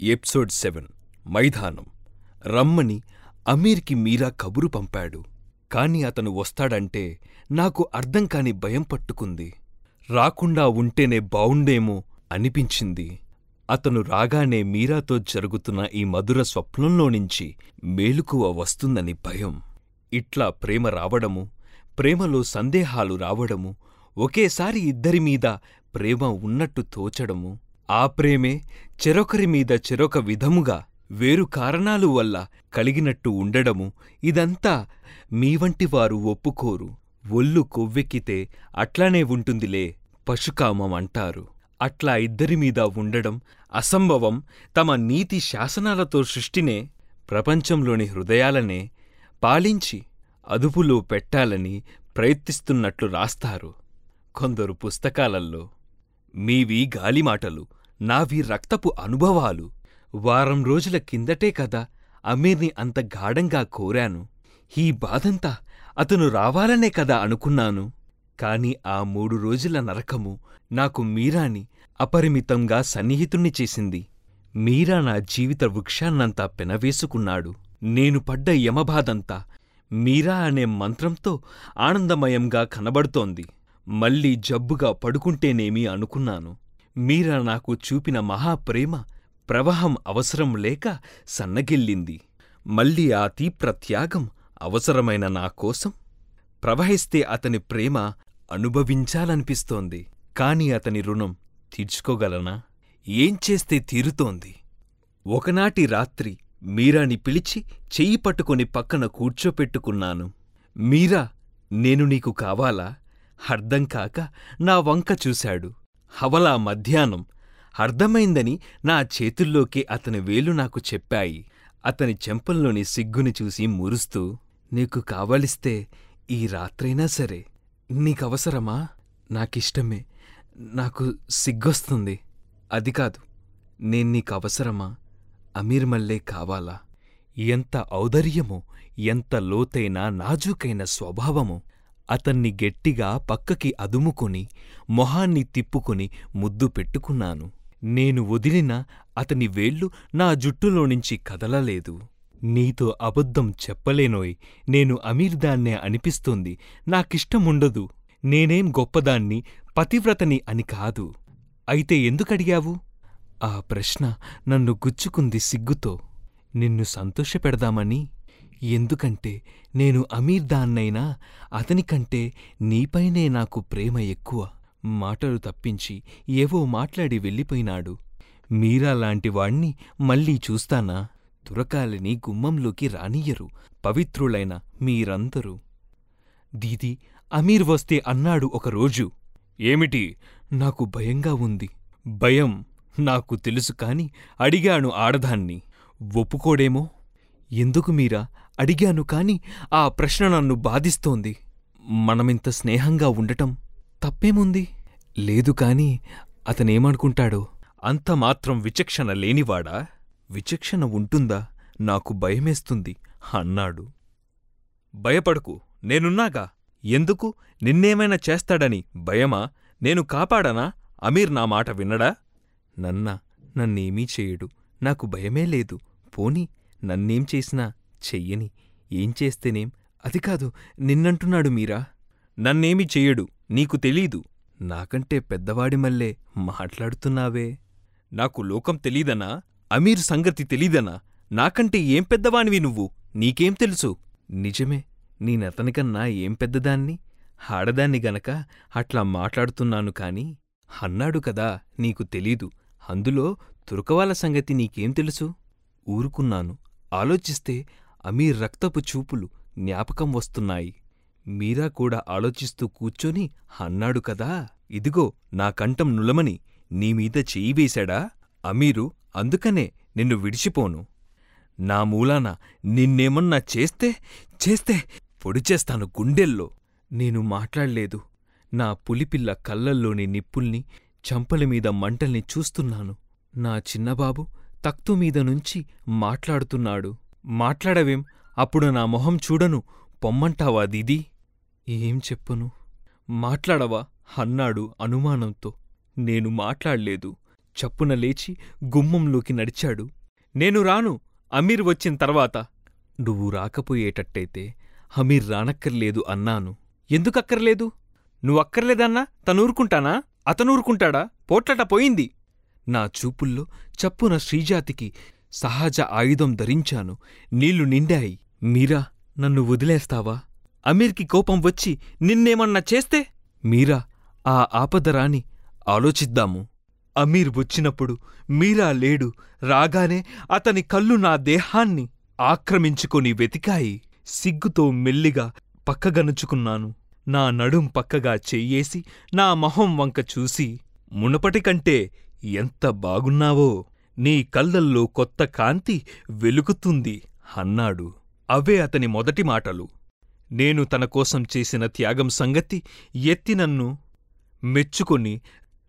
Episode seven మైదానం. రమ్మని అమీర్కి మీరా కబురు పంపాడు. కాని అతను వస్తాడంటే నాకు అర్థం కాని భయం పట్టుకుంది. రాకుండా ఉంటేనే బావుండేమో అనిపించింది. అతను రాగానే మీరాతో జరుగుతున్న ఈ మధుర స్వప్నంలోనించి మేలుకువ వస్తుందని భయం. ఇట్లా ప్రేమ రావడము ప్రేమలో సందేహాలు రావడము ఒకేసారి ఇద్దరిమీద ప్రేమ ఉన్నట్టు తోచడము ఆ ప్రేమే చెరొకరి మీద చెరొక విధముగా వేరు కారణాలు వల్ల కలిగినట్టు ఉండడము ఇదంతా మీవంటివారు ఒప్పుకోరు. ఒళ్ళు కొవ్వెక్కితే అట్లానే ఉంటుందిలే పశుకామం అంటారు. అట్లా ఇద్దరిమీద ఉండడం అసంభవం. తమ నీతి శాసనాలతో సృష్టినే ప్రపంచంలోని హృదయాలనే పాలించి అదుపులో పెట్టాలని ప్రయత్నిస్తున్నట్లు రాస్తారు. కొందరు పుస్తకాలల్లో మీవి గాలిమాటలు నావి రక్తపు అనుభవాలు. వారం రోజుల కిందటే కదా అమీర్ని అంత గాఢంగా కోరాను. ఈ బాధంతా అతను రావాలనే కదా అనుకున్నాను. కాని ఆ మూడు రోజుల నరకము నాకు మీరాని అపరిమితంగా సన్నిహితుణ్ణి చేసింది. మీరా నా జీవిత వృక్షాన్నంతా పెనవేసుకున్నాడు. నేను పడ్డ యమబాధంతా మీరా అనే మంత్రంతో ఆనందమయంగా కనబడుతోంది. మళ్ళీ జబ్బుగా పడుకుంటేనేమి అనుకున్నాను. మీరా నాకు చూపిన మహాప్రేమ ప్రవాహం అవసరం లేక సన్నగిల్లింది. మళ్ళీ ఆ తీవ్ర త్యాగం అవసరమైన నాకోసం ప్రవహిస్తే అతని ప్రేమ అనుభవించాలనిపిస్తోంది. కాని అతని రుణం తీర్చుకోగలనా? ఏం చేస్తే తీరుతోంది? ఒకనాటి రాత్రి మీరాని పిలిచి చెయ్యి పట్టుకొని పక్కన కూర్చోపెట్టుకున్నాను. మీరా నేను నీకు కావాలా? అర్థం కాక నా వంక చూశాడు. హవలా మధ్యాహ్నం. అర్థమైందని నా చేతుల్లోకి అతని వేలు నాకు చెప్పాయి. అతని చెంపల్లోని సిగ్గుని చూసి మురుస్తూ నీకు కావలిస్తే ఈ రాత్రైనా సరే నీకవసరమా? నాకిష్టమే. నాకు సిగ్గొస్తుంది. అది కాదు. నేను నీకవసరమా? అమీర్ మల్లే కావాలా? ఎంత ఔదర్యమో ఎంత లోతైన నాజూకైన స్వభావమో అతన్ని గట్టిగా పక్కకి అదుముకొని మొహాన్ని తిప్పుకొని ముద్దు పెట్టుకున్నాను. నేను వదిలిన అతని వేళ్ళు నా జుట్టులోనుంచి కదలలేదు. నీతో అబద్ధం చెప్పలేనోయ్ నేను అమీర్దాన్నే అనిపిస్తోంది. నాకిష్టముండదు. నేనేం గొప్పదాన్ని పతివ్రతని అని కాదు. అయితే ఎందుకడిగావు? ఆ ప్రశ్న నన్ను గుచ్చుకుంది సిగ్గుతో. నిన్ను సంతోషపెడదామని. ఎందుకంటే నేను అమీర్దాన్నైనా అతనికంటే నీపైనే నాకు ప్రేమ ఎక్కువ. మాటలు తప్పించి ఏవో మాట్లాడి వెళ్ళిపోయినాడు. మీరాలాంటి వాణ్ణి మళ్ళీ చూస్తానా? తురకాలని గుమ్మంలోకి రానియ్యరు. పవిత్రులైన మీరందరూ. దీది అమీర్ వస్తే అన్నాడు ఒకరోజు. ఏమిటి? నాకు భయంగా ఉంది. భయం నాకు తెలుసు కాని అడిగాను ఆడదాన్ని. ఒప్పుకోడేమో? ఎందుకు మీరా? అడిగాను కాని ఆ ప్రశ్న నన్ను బాధిస్తోంది. మనమింత స్నేహంగా ఉండటం తప్పేముంది? లేదు కాని అతనేమనుకుంటాడో? అంత మాత్రం విచక్షణ లేనివాడా? విచక్షణ ఉంటుందా? నాకు భయమేస్తుంది అన్నాడు. భయపడకు నేనున్నాగా? ఎందుకు? నిన్నేమైనా చేస్తాడని భయమా? నేను కాపాడనా? అమీర్ నా మాట వినడా నన్న నన్నేమీ చేయడు. నాకు భయమే లేదు. పోని నన్నేం చేసినా చెయ్యని. ఏం చేస్తేనేం? అది కాదు నిన్నంటున్నాడు మీరా? నన్నేమీ చెయ్యడు నీకు తెలీదు. నాకంటే పెద్దవాడి మల్లే మాట్లాడుతున్నావే. నాకు లోకం తెలీదనా? అమీర్ సంగతి తెలీదనా? నాకంటే ఏం పెద్దవానివి నువ్వు? నీకేం తెలుసు? నిజమే నేనతనికన్నా ఏం పెద్దదాన్ని? ఆడదాన్ని గనక అట్లా మాట్లాడుతున్నాను కాని అన్నాడు కదా నీకు తెలీదు. అందులో తురకవాల సంగతి నీకేం తెలుసు? ఊరుకున్నాను. ఆలోచిస్తే అమీర్ రక్తపు చూపులు జ్ఞాపకం వస్తున్నాయి. మీరా కూడా ఆలోచిస్తూ కూర్చొని అన్నాడు కదా ఇదిగో నా కంఠం నులమని నీమీద చెయ్యివేశాడా అమీరు అందుకనే నిన్ను విడిచిపోను. నా మూలాన నిన్నేమన్నా చేస్తే చేస్తే పొడిచేస్తాను గుండెల్లో. నేను మాట్లాడలేదు. నా పులిపిల్ల కళ్ళల్లోని నిప్పుల్ని చంపలమీద మంటల్ని చూస్తున్నాను. నా చిన్నబాబు తక్తుమీద నుంచి మాట్లాడుతున్నాడు. మాట్లాడవేం? అప్పుడు నా మొహం చూడను. పొమ్మంటావా దీదీ? ఏం చెప్పను? మాట్లాడవా? అన్నాడు అనుమానంతో. నేను మాట్లాడలేదు. చప్పున లేచి గుమ్మంలోకి నడిచాడు. నేను రాను. అమీర్ వచ్చిన తర్వాత. నువ్వు రాకపోయేటట్టయితే హమీర్ రానక్కర్లేదు అన్నాను. ఎందుకక్కర్లేదు? నువ్వక్కర్లేదన్నా తనూరుకుంటానా? అతనూరుకుంటాడా? పోట్లట పోయింది. నా చూపుల్లో చప్పున శ్రీజాతికి సహజ ఆయుధం ధరించాను. నీళ్ళు నిండాయి. మీరా నన్ను వదిలేస్తావా? అమీర్కి కోపం వచ్చి నిన్నేమన్నా చేస్తే? మీరా ఆ ఆపదరాని ఆలోచిద్దాము. అమీర్ వచ్చినప్పుడు మీరా లేడు. రాగానే అతని కళ్ళు నా దేహాన్ని ఆక్రమించుకొని వెతికాయి. సిగ్గుతో మెల్లిగా పక్కగనుచుకున్నాను. నా నడుం పక్కగా చెయ్యేసి నా మొహం వంక చూసి మునపటికంటే ఎంత బాగున్నావో? నీ కళ్ళల్లో కొత్త కాంతి వెలుగుతుంది అన్నాడు. అవే అతని మొదటి మాటలు. నేను తన కోసం చేసిన త్యాగం సంగతి ఎత్తి నన్ను మెచ్చుకొని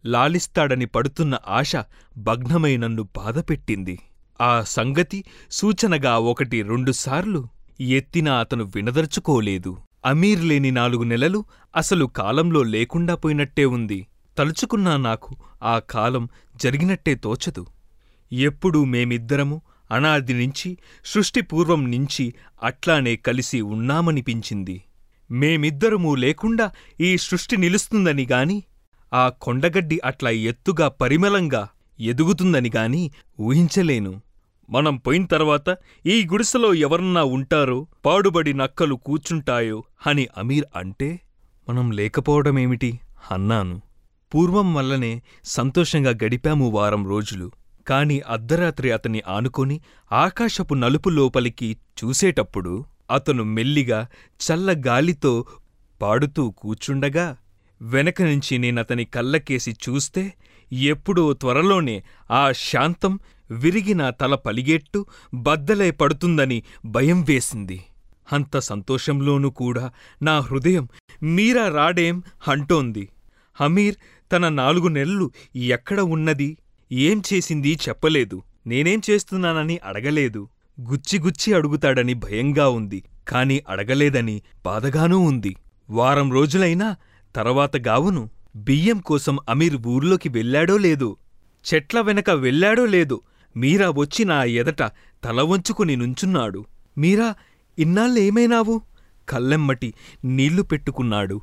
లాలిస్తాడని పడుతున్న ఆశ భగ్నమై నన్ను బాధపెట్టింది. ఆ సంగతి సూచనగా ఒకటి రెండుసార్లు ఎత్తినా అతను వినదర్చుకోలేదు అమీర్ లేని నాలుగు నెలలు అసలు కాలంలో లేకుండా పోయినట్టే ఉంది. తలుచుకున్నా నాకు ఆ కాలం జరిగినట్టే తోచదు. ఎప్పుడూ మేమిద్దరము అనాది నుంచి సృష్టిపూర్వం నుంచి అట్లానే కలిసి ఉన్నామనిపించింది. మేమిద్దరమూ లేకుండా ఈ సృష్టి నిలుస్తుందని గాని ఆ కొండగడ్డి అట్లా ఎత్తుగా పరిమళంగా ఎదుగుతుందని గాని ఊహించలేను. మనం పోయిన తర్వాత ఈ గుడిసెలో ఎవరన్నా ఉంటారో పాడుబడి నక్కలు కూర్చుంటాయో అని అమీర్ అంటే మనం లేకపోవడమేమిటి? అన్నాను. పూర్వం వల్లనే సంతోషంగా గడిపాము వారం రోజులు. కాని అర్ధరాత్రి అతని ఆనుకొని ఆకాశపు నలుపు లోపలికి చూసేటప్పుడు అతను మెల్లిగా చల్ల గాలితో పాడుతూ కూచుండగా వెనక నుంచి నేనతని కళ్ళకేసి చూస్తే ఎప్పుడో త్వరలోనే ఆ శాంతం విరిగిన తల పలిగేట్టు బద్దలై పడుతుందని భయం వేసింది. అంత సంతోషంలోనూ కూడా నా హృదయం మీరా రాడేం అంటోంది. హమీర్ తన నాలుగు నెలలు ఎక్కడ ఉన్నది? ఏం చేసింది చెప్పలేదు. నేనేం చేస్తున్నానని అడగలేదు. గుచ్చిగుచ్చి అడుగుతాడని భయంగా ఉంది. కాని అడగలేదని బాధగానూ ఉంది. వారం రోజులైనా తర్వాత గావును బియ్యం కోసం అమీర్ ఊర్లోకి వెళ్ళాడో లేదో చెట్ల వెనక వెళ్ళాడో లేదో మీరా వచ్చి నా ఎదట తల వంచుకుని నుంచున్నాడు. మీరా ఇన్నాళ్ళేమైనావు కళ్ళెమ్మటి నీళ్ళు పెట్టుకున్నాడు.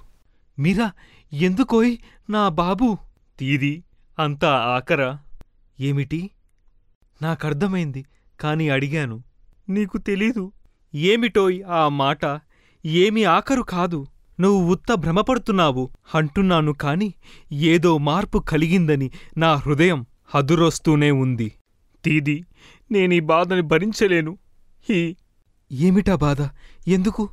మీరా ఎందుకోయ్ నా బాబు? తీరి అంతా ఆకరా. ఏమిటి? నాకర్థమైంది కాని అడిగాను. నీకు తెలీదు. ఏమిటోయ్ ఆ మాట? ఏమి ఆఖరు కాదు. నువ్వు ఉత్త భ్రమపడుతున్నావు అంటున్నాను కాని ఏదో మార్పు కలిగిందని నా హృదయం హదురొస్తూనే ఉంది. తీది నేనీ బాధని భరించలేను. ఈ ఏమిటా బాధ? ఎందుకు?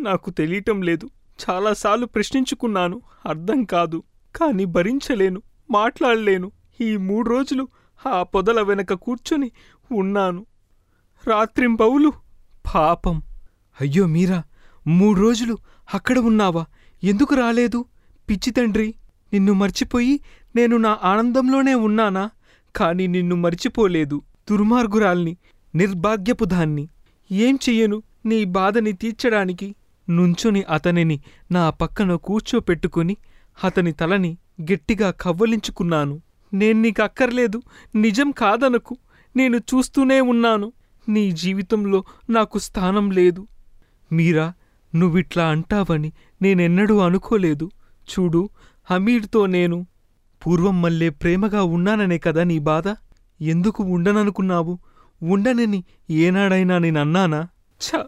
నాకు తెలియటం లేదు. చాలాసార్లు ప్రశ్నించుకున్నాను. అర్థం కాదు. కాని భరించలేను. మాట్లాడలేను. ఈ మూడు రోజులు ఆ పొదల వెనక కూర్చుని ఉన్నాను. రాత్రింబవులు పాపం. అయ్యో మీరా మూడు రోజులు అక్కడ ఉన్నావా? ఎందుకు రాలేదు? పిచ్చి తండ్రి నిన్ను మర్చిపోయి నేను నా ఆనందంలోనే ఉన్నానా? కాని నిన్ను మర్చిపోలేదు దుర్మార్గురాల్ని నిర్భాగ్యపు దాన్ని. ఏం చెయ్యను నీ బాధని తీర్చడానికి? నుంచుని అతనిని నా పక్కన కూర్చోపెట్టుకుని అతని తలని గట్టిగా కవ్వలించుకున్నాను. నేను నీకు అక్కర్లేదు. నిజం కాదనకు. నేను చూస్తూనే ఉన్నాను. నీ జీవితంలో నాకు స్థానం లేదు. మీరా నువ్విట్లా అంటావని నేనెన్నడూ అనుకోలేదు. చూడు హమీడ్తో నేను పూర్వం మళ్ళీ ప్రేమగా ఉన్నాననే కదా నీ బాధ? ఎందుకు ఉండననుకున్నావు? ఉండనని ఏనాడైనా నేనన్నానా ఛ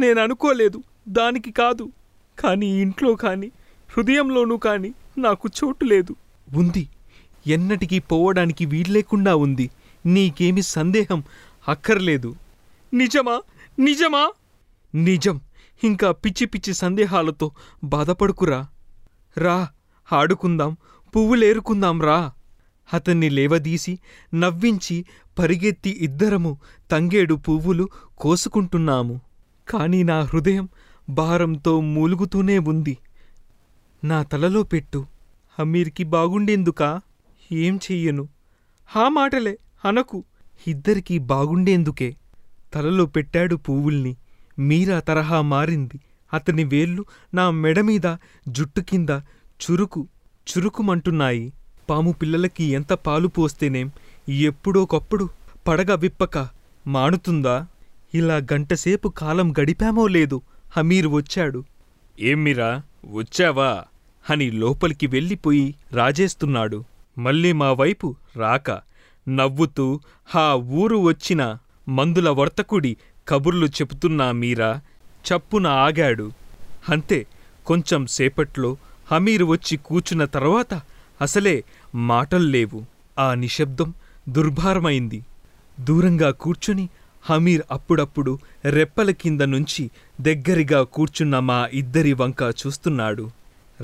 నేననుకోలేదు. దానికి కాదు. కాని ఇంట్లో కాని హృదయంలోనూ కాని నాకు చోటు లేదు. ఉంది. ఎన్నటికీ పోవడానికి వీల్లేకుండా ఉంది. నీకేమి సందేహం అక్కర్లేదు. నిజమా? నిజమా? నిజం. ఇంకా పిచ్చి పిచ్చి సందేహాలతో బాధపడుకురా. రా ఆడుకుందాం పువ్వులేరుకుందాం రా. అతన్ని లేవదీసి నవ్వించి పరిగెత్తి ఇద్దరము తంగేడు పువ్వులు కోసుకుంటున్నాము. కాని నా హృదయం భారంతో మూలుగుతూనే ఉంది. నా తలలో పెట్టు. హమీర్కి బాగుండేందుకా? ఏం చెయ్యను? హా మాటలే అనకు. ఇద్దరికీ బాగుండేందుకే. తలలో పెట్టాడు పువ్వుల్ని. మీరా తరహా మారింది. అతని వేళ్ళు నా మెడమీద జుట్టు కింద చురుకు చురుకుమంటున్నాయి. పాము పిల్లలకి ఎంత పాలు పోస్తేనేం ఎప్పుడోకప్పుడు పడగ విప్పక మానుతుందా? ఇలా గంటసేపు కాలం గడిపామో లేదు హమీర్ వచ్చాడు. ఏమ్మిరా వచ్చావా? అని లోపలికి వెళ్ళిపోయి రాజేస్తున్నాడు. మళ్ళీ మా వైపు రాక. నవ్వుతూ హా ఊరు వచ్చిన మందుల వర్తకుడి కబుర్లు చెబుతున్నా మీరా? చప్పున ఆగాడు. అంతే కొంచెం సేపట్లో హమీర్ వచ్చి కూచున్న తర్వాత అసలే మాటల్లేవు ఆ నిశ్శబ్దం దుర్భారమైంది. దూరంగా కూర్చుని హమీర్ అప్పుడప్పుడు రెప్పల కింద నుంచి దగ్గరిగా కూర్చున్న మా ఇద్దరి వంక చూస్తున్నాడు.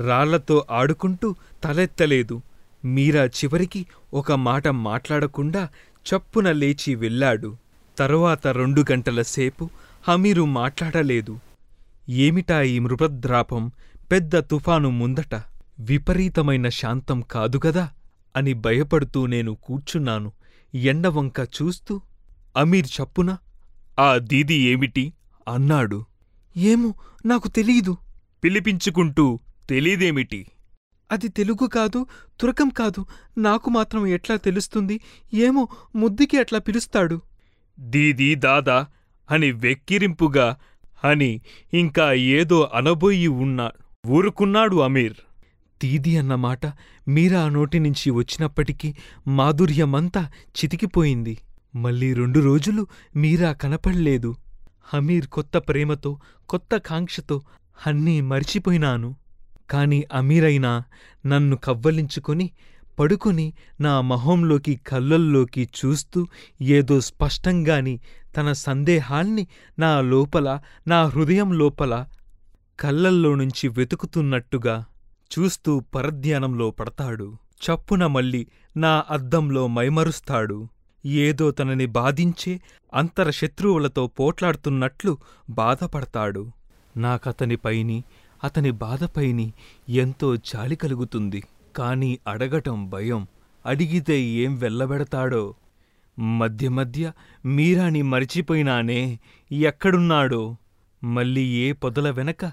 రాళ్ళతో ఆడుకుంటూ తలెత్తలేదు. మీరా చివరికి ఒక మాట మాట్లాడకుండా చప్పున లేచి వెళ్ళాడు. తరువాత రెండు గంటల సేపు హమీరు మాట్లాడలేదు. ఏమిటా ఈ మృపద్రాపం? పెద్ద తుఫాను ముందట. విపరీతమైన శాంతం కాదుగదా అని భయపడుతూ నేను కూర్చున్నాను. ఎండవంక చూస్తూ అమీర్ చప్పున ఆ దీది ఏమిటి? అన్నాడు. ఏమో నాకు తెలీదు. పిలిపించుకుంటూ తెలీదేమిటి? అది తెలుగు కాదు తురకం కాదు. నాకు మాత్రం ఎట్లా తెలుస్తుంది? ఏమో ముద్దుకి అట్లా పిలుస్తాడు. దీదీ దాదా అని వెక్కిరింపుగా అని ఇంకా ఏదో అనబోయి ఉన్నా ఊరుకున్నాడు అమీర్. దీది అన్నమాట మీరా నోటి నుంచి వచ్చినప్పటికీ మాధుర్యమంతా చితికిపోయింది. మళ్ళీ రెండు రోజులు మీరా కనపడలేదు. హమీర్ కొత్త ప్రేమతో కొత్త కాంక్షతో అన్నీ మరిచిపోయినాను. కాని అమీరైనా నన్ను కవ్వలించుకుని పడుకుని నా మొహంలోకి కళ్ళల్లోకి చూస్తూ ఏదో స్పష్టంగాని తన సందేహాల్ని నా లోపల నా హృదయం లోపల కళ్ళల్లో నుంచి వెతుకుతున్నట్టుగా చూస్తూ పరధ్యానంలో పడతాడు. చప్పున మళ్ళీ నా అద్దంలో మైమరుస్తాడు. ఏదో తనని బాధించే అంతర శత్రువులతో పోట్లాడుతున్నట్లు బాధపడతాడు. నాకతనిపైని అతని బాధపైని ఎంతో జాలి కలుగుతుంది. కాని అడగటం భయం. అడిగితే ఏం వెళ్ళబెడతాడో మధ్య మధ్య మీరాని మరిచిపోయినానే. ఎక్కడున్నాడో? మళ్ళీ ఏ పొదల వెనక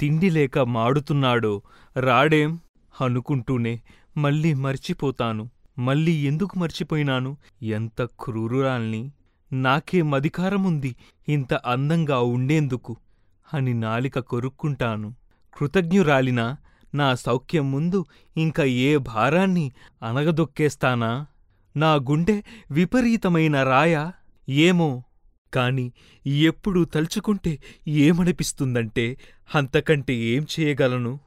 తిండి లేక మాడుతున్నాడో? రాడేం? అనుకుంటూనే మళ్ళీ మర్చిపోతాను. మళ్ళీ ఎందుకు మర్చిపోయినాను? ఎంత క్రూరురాల్ని. నాకేం అధికారముంది ఇంత అందంగా ఉండేందుకు? అని నాలిక కొరుక్కుంటాను. కృతజ్ఞురాలినా నా సౌఖ్యం ముందు ఇంక ఏ భారాన్ని అనగదొక్కేస్తానా నా గుండె విపరీతమైన రాయ ఏమో? కాని ఎప్పుడూ తలుచుకుంటే ఏమనిపిస్తుందంటే అంతకంటే ఏం చేయగలను?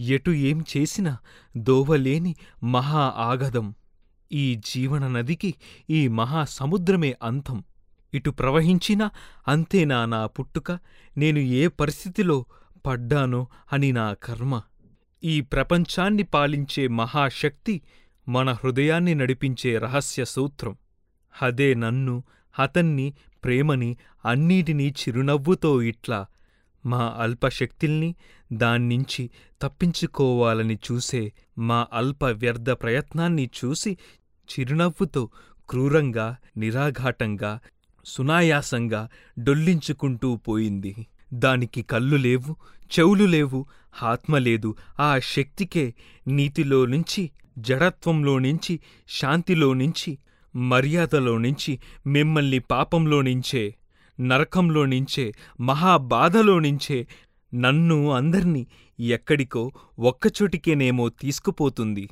ఎటు ఏం చేసినా దోవలేని మహా ఆగదం. ఈ జీవన నదికి ఈ మహాసముద్రమే అంతం. ఇటు ప్రవహించినా అంతేనా నా పుట్టుక? నేను ఏ పరిస్థితిలో పడ్డానో అని నా కర్మ. ఈ ప్రపంచాన్ని పాలించే మహాశక్తి మన హృదయాన్ని నడిపించే రహస్య సూత్రం. అదే నన్ను అతన్ని ప్రేమని అన్నిటినీ చిరునవ్వుతో ఇట్లా మా అల్పశక్తిల్ని దాన్నించి తప్పించుకోవాలని చూసే మా అల్ప వ్యర్థ ప్రయత్నాన్ని చూసి చిరునవ్వుతో క్రూరంగా నిరాఘాటంగా సునాయాసంగా డొల్లించుకుంటూ పోయింది. దానికి కళ్ళు లేవు చెవులు లేవు ఆత్మ లేదు. ఆ శక్తికే నీతిలో నుంచి జడత్వంలో నుంచి శాంతిలో నుంచి మర్యాదలో నుంచి మిమ్మల్ని పాపంలో నుంచే నరకంలో నుంచే మహాబాధలో నుంచే నన్ను అందర్నీ ఎక్కడికో ఒక్కచోటికేనేమో తీసుకుపోతుంది.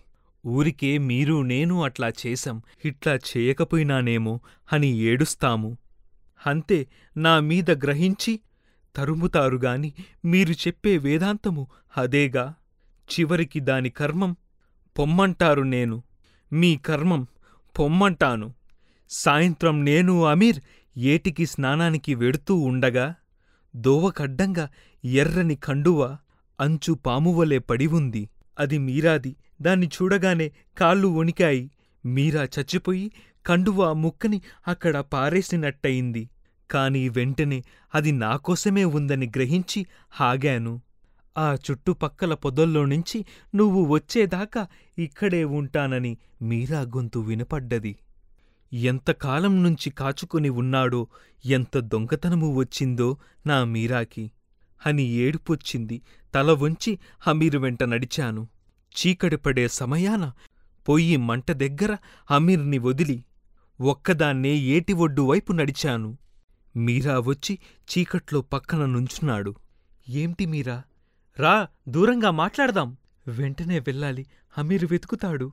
ఊరికే మీరు నేను అట్లా చేశాం. ఇట్లా చేయకపోయినానేమో అని ఏడుస్తాము. అంతే నా మీద గ్రహించి తరుముతారుగాని మీరు చెప్పే వేదాంతము అదేగా. చివరికి దాని కర్మం పొమ్మంటారు నేను. మీ కర్మం పొమ్మంటాను. సాయంత్రం నేను అమీర్ ఏటికి స్నానానికి వెడుతూ ఉండగా దోవకడ్డంగా ఎర్రని కండువ అంచు పామువలే పడివుంది అది మీరాది. దాన్ని చూడగానే కాళ్ళు వణికాయి. మీరా చచ్చిపోయి కండువా ముక్కని అక్కడ పారేసినట్టయింది. కాని వెంటనే అది నాకోసమే ఉందని గ్రహించి ఆగాను. ఆ చుట్టుపక్కల పొదల్లో నుంచి నువ్వు వచ్చేదాకా ఇక్కడే ఉంటానని మీరా గొంతు వినపడ్డది. ఎంతకాలం నుంచి కాచుకుని ఉన్నాడో ఎంత దొంగతనము వచ్చిందో నా మీరాకి. అని ఏడుపొచ్చింది. తల వంచి హమీరు వెంట నడిచాను. చీకటి పడే సమయాన పొయ్యి మంట దగ్గర హమీర్ని వదిలి ఒక్కదాన్నే ఏటి ఒడ్డు వైపు నడిచాను. మీరా వచ్చి చీకట్లో పక్కన నుంచున్నాడు. ఏంటి మీరా? రా దూరంగా మాట్లాడదాం. వెంటనే వెళ్ళాలి. అమీర్ వెతుకుతాడు.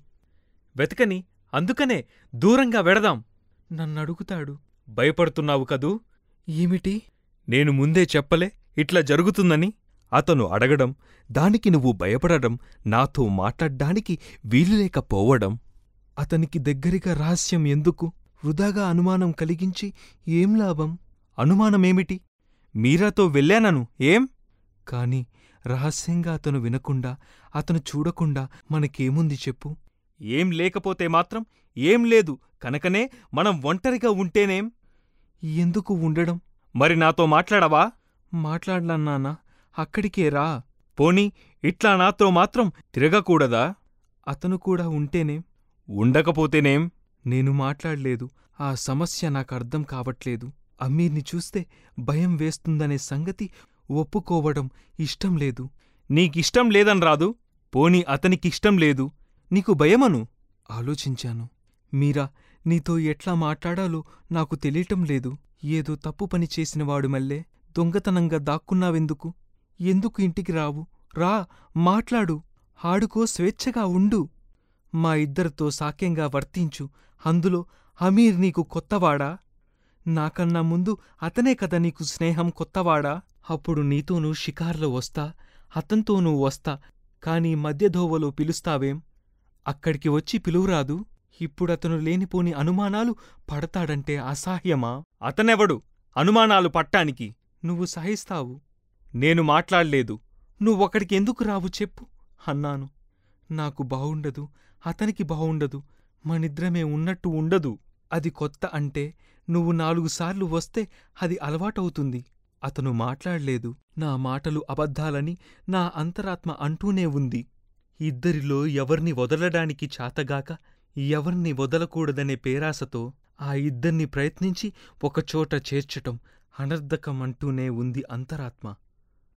వెతకని అందుకనే దూరంగా వెడదాం. నన్నడుగుతాడు. భయపడుతున్నావు కదూ? ఏమిటి? నేను ముందే చెప్పలే ఇట్లా జరుగుతుందని. అతను అడగడం దానికి నువ్వు భయపడడం నాతో మాట్లాడ్డానికి వీలులేకపోవడం. అతనికి దగ్గరగా రహస్యం ఎందుకు? వృధాగా అనుమానం కలిగించి ఏం లాభం? అనుమానమేమిటి? మీరాతో వెళ్ళానను ఏం? కాని రహస్యంగా అతను వినకుండా అతను చూడకుండా మనకేముంది చెప్పు. ఏం లేకపోతే మాత్రం ఏం లేదు కనుకనే మనం ఒంటరిగా ఉంటేనేం? ఎందుకు ఉండడం? మరి నాతో మాట్లాడవా? మాట్లాడ్లన్నానా అక్కడికే రా. పోనీ ఇట్లా నాతో మాత్రం తిరగకూడదా? అతను కూడా ఉంటేనేం? ఉండకపోతేనేం? నేను మాట్లాడలేదు ఆ సమస్య నాకర్థం కావట్లేదు. అమ్మీర్ని చూస్తే భయం వేస్తుందనే సంగతి ఒప్పుకోవడం ఇష్టం లేదు. నీకిష్టం లేదన్రాదు పోనీ అతనికిష్టం లేదు. నీకు భయమను? ఆలోచించాను. మీరా నీతో ఎట్లా మాట్లాడాలో నాకు తెలియటం లేదు. ఏదో తప్పు పని చేసినవాడు మల్లే దొంగతనంగా దాక్కున్నావెందుకు? ఎందుకు ఇంటికి రావు? రా మాట్లాడు. ఆడుకో స్వేచ్ఛగా ఉండు. మా ఇద్దరితో సాక్యంగా వర్తించు. అందులో అమీర్ నీకు కొత్తవాడా? నాకన్నా ముందు అతనే కదా నీకు స్నేహం కొత్తవాడా? అప్పుడు నీతోనూ షికార్లో వస్తా అతంతోనూ వస్తా కాని మధ్యధోవలో పిలుస్తావేం? అక్కడికి వచ్చి పిలువురాదు? ఇప్పుడతను లేనిపోని అనుమానాలు పడతాడంటే అసహ్యమా? అతనెవడు? అనుమానాలు పట్టానికి నువ్వు సహిస్తావు. నేను మాట్లాడలేదు. నువ్వొక్కడికి ఎందుకు రావు చెప్పు అన్నాను. నాకు బావుండదు. అతనికి బావుండదు. మనిద్రమే ఉన్నట్టు ఉండదు. అది కొత్త అంటే నువ్వు నాలుగుసార్లు వస్తే అది అలవాటవుతుంది. అతను మాట్లాడలేదు. నా మాటలు అబద్ధాలని నా అంతరాత్మ అంటూనే ఉంది. ఇద్దరిలో ఎవర్ని వదలడానికి చాతగాక ఎవర్ని వదలకూడదనే పేరాసతో ఆ ఇద్దర్ని ప్రయత్నించి ఒకచోట చేర్చటం అనర్ధకమంటూనే ఉంది అంతరాత్మ.